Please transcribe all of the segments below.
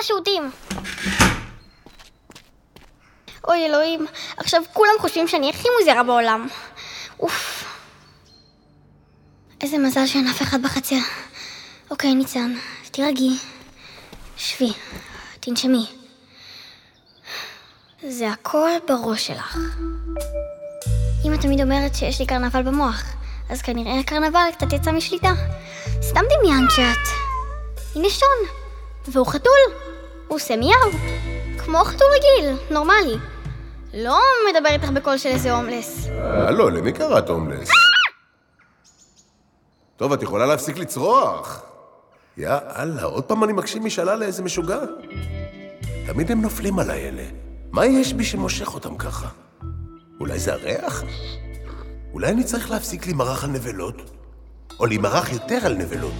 לשירותים. אוי אלוהים, עכשיו כולם חושבים שאני הכי מוזרה בעולם. אוף. איזה מזל שאין אף אחד בחצר. אוקיי, ניצן, תירגעי. שבי, תנשמי. זה הכל בראש שלך. אמא תמיד אומרת שיש לי קרנבל במוח, אז כנראה הקרנבל קצת יצא משליטה. סתם דמיינת שאת. הנה שון, והוא חתול. הוא עושה מיהו. כמו חתול רגיל, נורמלי. לא מדבר איתך בקול של איזה הומלס. הלו, למי קראת הומלס? טוב, את יכולה להפסיק לצרוח. יא אללה, עוד פעם אני מקשיב משאלה לאיזה משוגע? תמיד הם נופלים עליי אלה. מה יש בי שמושך אותם ככה? אולי זה הריח? אולי אני צריך להפסיק להימרח על נבלות? או להימרח יותר על נבלות?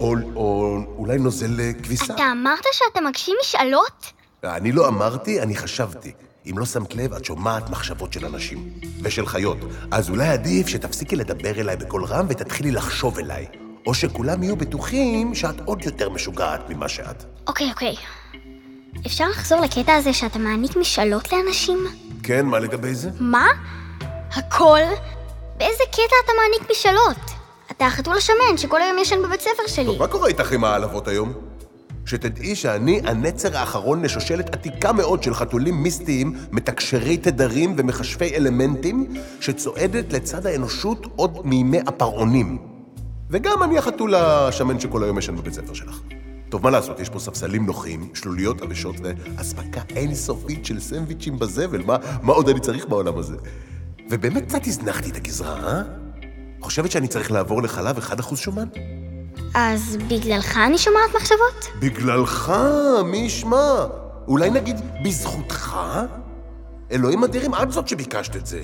או, או אולי נוזל אה, כביסה? אתה אמרת שאתה מגשים משאלות? אני לא אמרתי, אני חשבתי. אם לא שמת לב, את שומעת מחשבות של אנשים ושל חיות. אז אולי עדיף שתפסיקי לדבר אליי בקול רם ותתחילי לחשוב אליי. או שכולם יהיו בטוחים שאת עוד יותר משוגעת ממה שאת. אוקיי, אוקיי. אפשר לחזור לקטע הזה שאתה מעניק משאלות לאנשים? כן, מה לגבי זה? מה? הכל? באיזה קטע אתה מעניק משאלות? אתה החתול השמן שכל היום ישן בבית ספר שלי. טוב, מה קורה איתך עם העלבות היום? שתדעי שאני הנצר האחרון לשושלת עתיקה מאוד של חתולים מיסטיים, מתקשרי תדרים ומכשפי אלמנטים, שצועדת לצד האנושות עוד מימי הפרעונים. וגם אני החתול השמן שכל היום ישן בבית ספר שלך. טוב, מה לעשות, יש פה ספסלים נוחים, שלוליות עבשות ואספקה אינסופית של סנדוויצ'ים בזבל, מה, מה עוד אני צריך בעולם הזה? ובאמת קצת הזנחתי את הגזרה, אה? חושבת שאני צריך לעבור לחלב 1% שומן? אז בגללך אני שומעת מחשבות? בגללך, מי ישמע? אולי נגיד בזכותך? אלוהים אדירים, את זאת שביקשת את זה.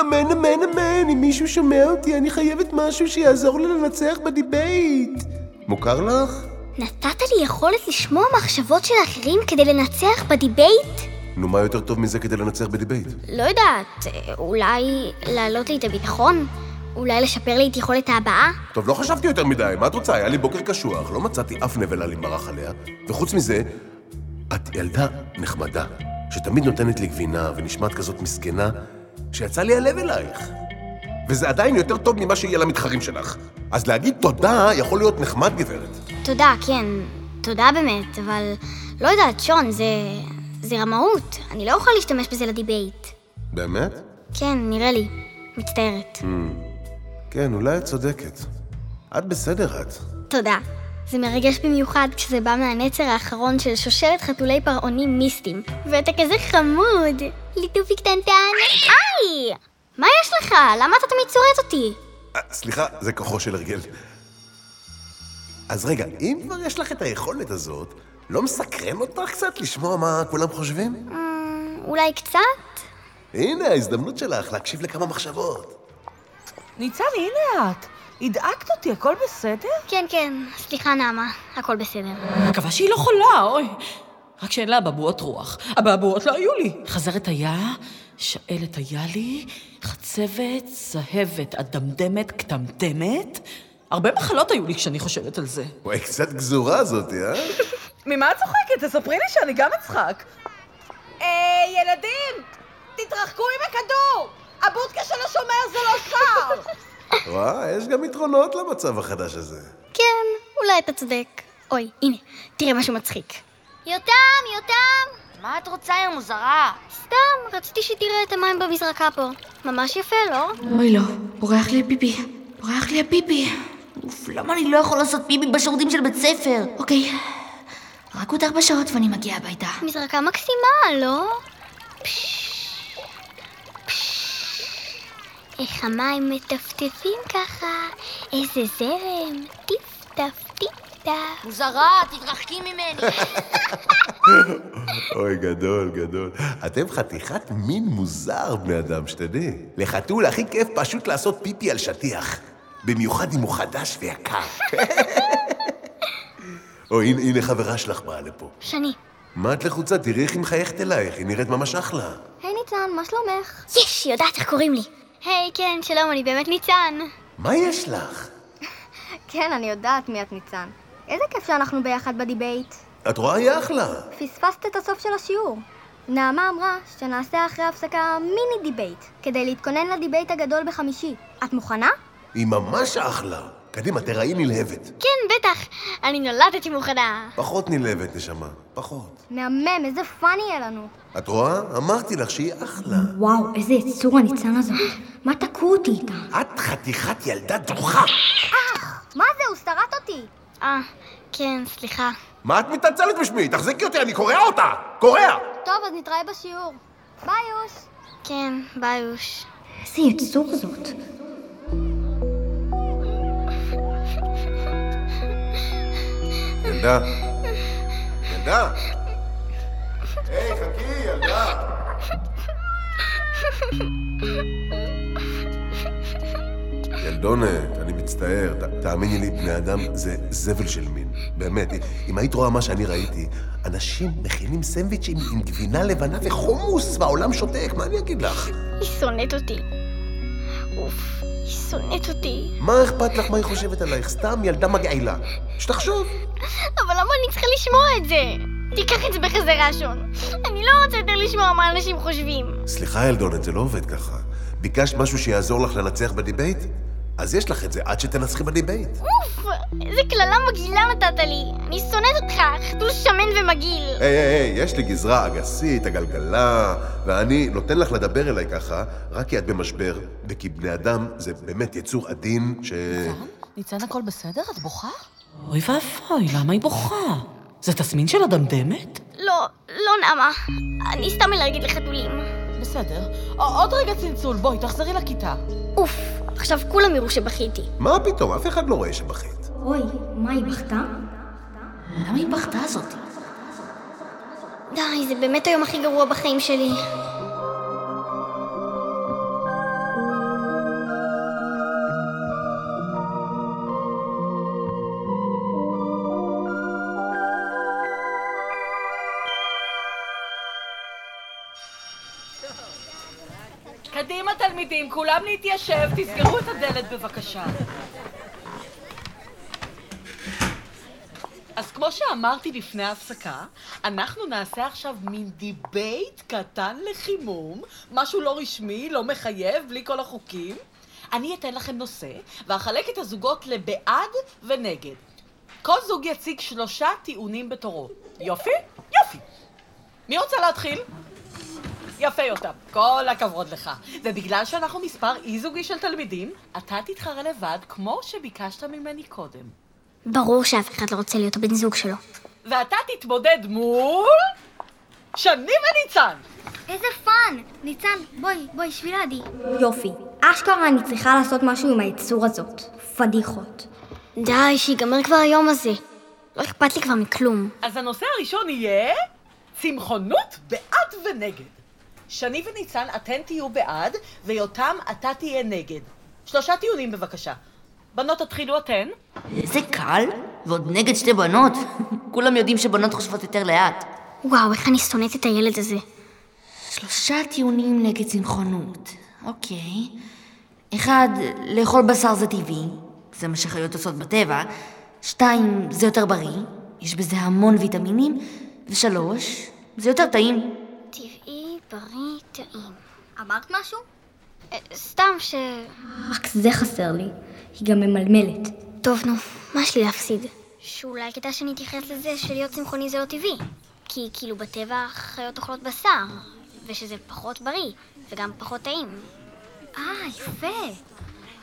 אמן, אמן, אמן, אם מישהו שומע אותי, אני חייבת משהו שיעזור לי לנצח בדיבייט. מוכר לך? נתת לי יכולת לשמוע מחשבות של אחרים כדי לנצח בדיבייט? נו, מה יותר טוב מזה כדי לנצח בדיבייט? לא יודעת, אולי להעלות לי את הביטחון? אולי לשפר לי את יכולת ההבעה? טוב, לא חשבתי יותר מדי, מה את רוצה? היה לי בוקר קשוח, לא מצאתי אף נבלה להימרח עליה. וחוץ מזה, את ילדה נחמדה, שתמיד נותנת לי גבינה ונשמעת כזאת מסכנה, שיצא לי הלב אלייך. וזה עדיין יותר טוב ממה שיהיה למתחרים שלך. אז להגיד תודה יכול להיות נחמד, גברת. תודה, כן. תודה באמת, אבל... לא יודעת, שון, זה... זה רמאות. אני לא אוכל להשתמש בזה לדיבייט. באמת? כן, נראה לי. מצטערת. כן, אולי את צודקת. את בסדר, את. תודה. זה מרגש במיוחד כשזה בא מהנצר האחרון של שושלת חתולי פרעונים מיסטיים. ואתה כזה חמוד. ליטופי קטנטן. היי! מה יש לך? למה אתה תמיד צורט אותי? אה, סליחה, זה כוחו של הרגל. אז רגע, אם כבר יש לך את היכולת הזאת, לא מסקרן אותך קצת לשמוע מה כולם חושבים? אמ, אולי קצת? הנה, ההזדמנות שלך להקשיב לכמה מחשבות. ניצן, הנה את. הדאגת אותי, הכל בסדר? כן, כן. סליחה, נעמה. הכל בסדר. מקווה שהיא לא חולה, אוי. רק שאין לה אבעבועות רוח. אבעבועות לא היו לי. חזרת היה, שאלת היה לי, חצבת, זהבת, אדמדמת, קטמטמת. הרבה מחלות היו לי כשאני חושבת על זה. וואי, קצת גזורה זאתי, אה? ממה את צוחקת? תספרי לי שאני גם אצחק. אה, ילדים! תתרחקו עם הכדור! הבודקה של השומר זה לא שר! וואה, יש גם יתרונות למצב החדש הזה. כן, אולי אתה צודק. אוי, הנה, תראה משהו מצחיק. יותם, יותם! מה את רוצה, יא מוזרה? סתם, רציתי שתראה את המים במזרקה פה. ממש יפה, לא? אוי לא, בורח לי הפיפי. בורח לי הפיפי. אוף, למה אני לא יכול לעשות פיפי בשירותים של בית ספר? אוקיי, רק עוד ארבע שעות ואני מגיעה הביתה. מזרקה מקסימה, לא? איך המים מטפטפים ככה, איזה זרם, טיפ-טף, טיפ-טף. מוזרה, תתרחקי ממני. אוי, גדול, גדול. אתם חתיכת מין מוזר, בני אדם, שתדעי. לחתול הכי כיף פשוט לעשות פיפי על שטיח. במיוחד אם הוא חדש ויקר. אוי, הנה, הנה חברה שלך באה לפה. שני. מה את לחוצה? תראי איך היא מחייכת אלייך, היא נראית ממש אחלה. היי ניצן, מה שלומך? יש, היא יודעת איך קוראים לי. היי, כן, שלום, אני באמת ניצן. מה יש לך? כן, אני יודעת מי את ניצן. איזה כיף שאנחנו ביחד בדיבייט. את רואה? היא אחלה. פספסת את הסוף של השיעור. נעמה אמרה שנעשה אחרי ההפסקה מיני דיבייט, כדי להתכונן לדיבייט הגדול בחמישי. את מוכנה? היא ממש אחלה. קדימה, תראי נלהבת. כן, בטח. אני נולדתי מוכנה. פחות נלהבת, נשמה. פחות. מהמם, איזה fun יהיה לנו. את רואה? אמרתי לך שהיא אחלה. וואו, איזה יצור הניצן הזאת. מה תקעו אותי איתה? את חתיכת ילדה דוחה. מה זה, הוא שרט אותי. אה, כן, סליחה. מה את מתנצלת בשמי? תחזיקי אותי, אני קורע אותה! קורע! טוב, אז נתראה בשיעור. ביי, יוש. כן, ביי, יוש. איזה יצור זאת? ילדה. ילדה. היי, חכי, ילדה. ילדונת, אני מצטער, ת- תאמיני לי, בני אדם זה זבל של מין. באמת, אם היית רואה מה שאני ראיתי, אנשים מכינים סנדוויצ'ים עם גבינה לבנה וחומוס, והעולם שותק, מה אני אגיד לך? היא שונאת אותי. אוף, היא שונאת אותי. מה אכפת לך מה היא חושבת עלייך? סתם ילדה מגעילה. שתחשוב. אבל למה אני צריכה לשמוע את זה? תיקח את זה בחזרה, שון. אני לא רוצה יותר לשמוע מה אנשים חושבים. סליחה, ילדונת, זה לא עובד ככה. ביקשת משהו שיעזור לך לנצח בדיבייט? אז יש לך את זה עד שתנצחי בדיבייט. אוף, איזה קללה מגעילה נתת לי. אני שונאת אותך, חתול שמן ומגעיל. היי, היי, היי, יש לי גזרה אגסית, הגלגלה, ואני נותן לך לדבר אליי ככה, רק כי את במשבר, וכי בני אדם זה באמת יצור עדין ש... ניצן, הכל בסדר? את בוכה? אוי ואבוי, למה היא בוכה? זה תסמין של הדמדמת? לא, לא נעמה. אני סתם אלרגית לחתולים. בסדר. עוד רגע צלצול, בואי, תחזרי לכיתה. אוף, עכשיו כולם יראו שבכיתי. מה פתאום? אף אחד לא רואה שבכית. אוי, מה, היא בכתה? למה היא בכתה זאת? די, זה באמת היום הכי גרוע בחיים שלי. תלמידים, כולם להתיישב, תסגרו את הדלת בבקשה. אז כמו שאמרתי לפני ההפסקה, אנחנו נעשה עכשיו מין דיבייט קטן לחימום, משהו לא רשמי, לא מחייב, בלי כל החוקים. אני אתן לכם נושא, ואחלק את הזוגות לבעד ונגד. כל זוג יציג שלושה טיעונים בתורו. יופי? יופי. מי רוצה להתחיל? יפה יותם, כל הכבוד לך. ובגלל שאנחנו מספר אי-זוגי של תלמידים, אתה תתחרה לבד כמו שביקשת ממני קודם. ברור שאף אחד לא רוצה להיות הבן זוג שלו. ואתה תתמודד מול... שני וניצן! איזה fun! ניצן, בואי, בואי, שבי לידי. יופי. אשכרה אני צריכה לעשות משהו עם היצור הזאת. פדיחות. די, שיגמר כבר היום הזה. לא אכפת לי כבר מכלום. אז הנושא הראשון יהיה... צמחונות בעד ונגד. שני וניצן, אתן תהיו בעד, ויותם, אתה תהיה נגד. שלושה טיעונים בבקשה. בנות, תתחילו אתן. איזה קל, ועוד נגד שתי בנות. כולם יודעים שבנות חושבות יותר לאט. וואו, איך אני שונאת את הילד הזה. שלושה טיעונים נגד צמחונות. אוקיי. אחד, לאכול בשר זה טבעי, זה מה שחיות עושות בטבע. שתיים, זה יותר בריא, יש בזה המון ויטמינים. ושלוש, זה יותר טעים. בריא, טעים. אמרת משהו? אה, סתם ש... רק זה חסר לי. היא גם ממלמלת. טוב, נו, מה יש לי להפסיד? שאולי כדאי שנתייחס לזה שלהיות צמחוני זה לא טבעי. כי כאילו בטבע חיות אוכלות בשר, ושזה פחות בריא, וגם פחות טעים. אה, יפה.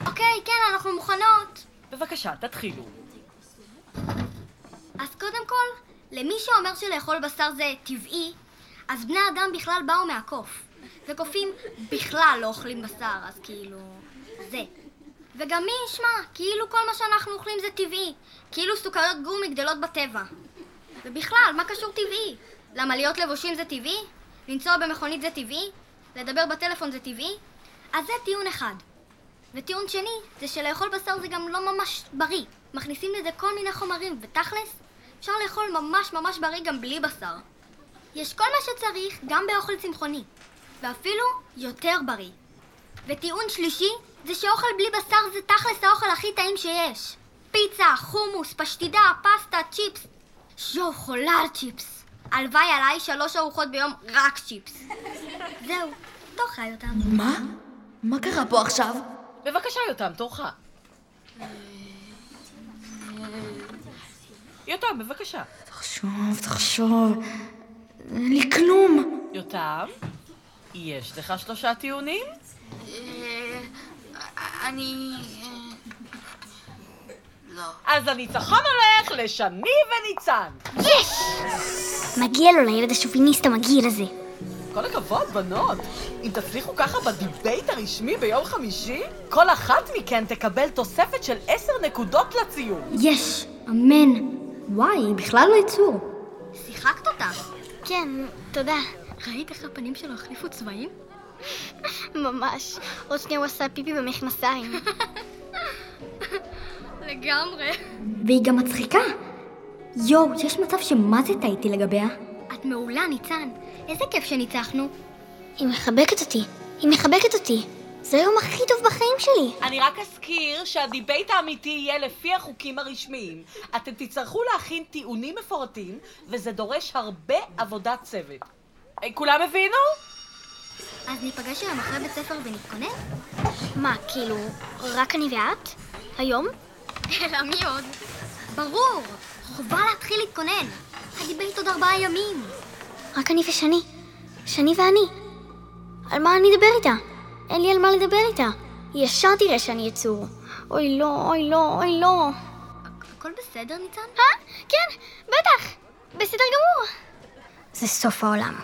אוקיי, כן, אנחנו מוכנות. בבקשה, תתחילו. אז קודם כל, למי שאומר שלאכול בשר זה טבעי, אז בני אדם בכלל באו מהקוף. וקופים בכלל לא אוכלים בשר, אז כאילו... זה. וגם מי ישמע, כאילו כל מה שאנחנו אוכלים זה טבעי. כאילו סוכריות גומי גדלות בטבע. ובכלל, מה קשור טבעי? למה להיות לבושים זה טבעי? לנסוע במכונית זה טבעי? לדבר בטלפון זה טבעי? אז זה טיעון אחד. וטיעון שני, זה שלאכול בשר זה גם לא ממש בריא. מכניסים לזה כל מיני חומרים, ותכלס, אפשר לאכול ממש ממש בריא גם בלי בשר. יש כל מה שצריך גם באוכל צמחוני, ואפילו יותר בריא. וטיעון שלישי, זה שאוכל בלי בשר זה תכלס האוכל הכי טעים שיש. פיצה, חומוס, פשטידה, פסטה, צ'יפס. יואו, חולה על צ'יפס. הלוואי עליי שלוש ארוחות ביום רק צ'יפס. זהו, תאכל אותם. מה? מה קרה פה עכשיו? בבקשה, יותם, תורך. יותם, בבקשה. תחשוב, תחשוב. אין לי כלום. יותם, יש לך שלושה טיעונים? אני... לא. אז הניצחון הולך לשני וניצן. מגיע לו לילד השוביניסט המגעיל הזה. כל הכבוד, בנות. אם תצליחו ככה בדיבייט הרשמי ביום חמישי, כל אחת מכן תקבל תוספת של עשר נקודות לציון. יש, אמן. וואי, היא בכלל לא יצור. שיחקת אותה. כן, תודה. ראית איך הפנים שלו החליפו צבעים? ממש. עוד שנייה הוא עשה פיפי במכנסיים. לגמרי. והיא גם מצחיקה. יואו, יש מצב שמה זה טעיתי לגביה? את מעולה, ניצן. איזה כיף שניצחנו. היא מחבקת אותי. היא מחבקת אותי. זה היום הכי טוב בחיים שלי. אני רק אזכיר שהדיבייט האמיתי יהיה לפי החוקים הרשמיים. אתם תצטרכו להכין טיעונים מפורטים, וזה דורש הרבה עבודת צוות. אה, כולם הבינו? אז ניפגש היום אחרי בית ספר ונתכונן? מה, כאילו, רק אני ואת? היום? אלא מי עוד? ברור! חובה להתחיל להתכונן. הדיבייט עוד ארבעה ימים. רק אני ושני. שני ואני. על מה אני אדבר איתה? אין לי על מה לדבר איתה. היא ישר תראה שאני יצור. אוי לא, אוי לא, אוי לא. הכל בסדר, ניצן? אה? כן, בטח. בסדר גמור. זה סוף העולם.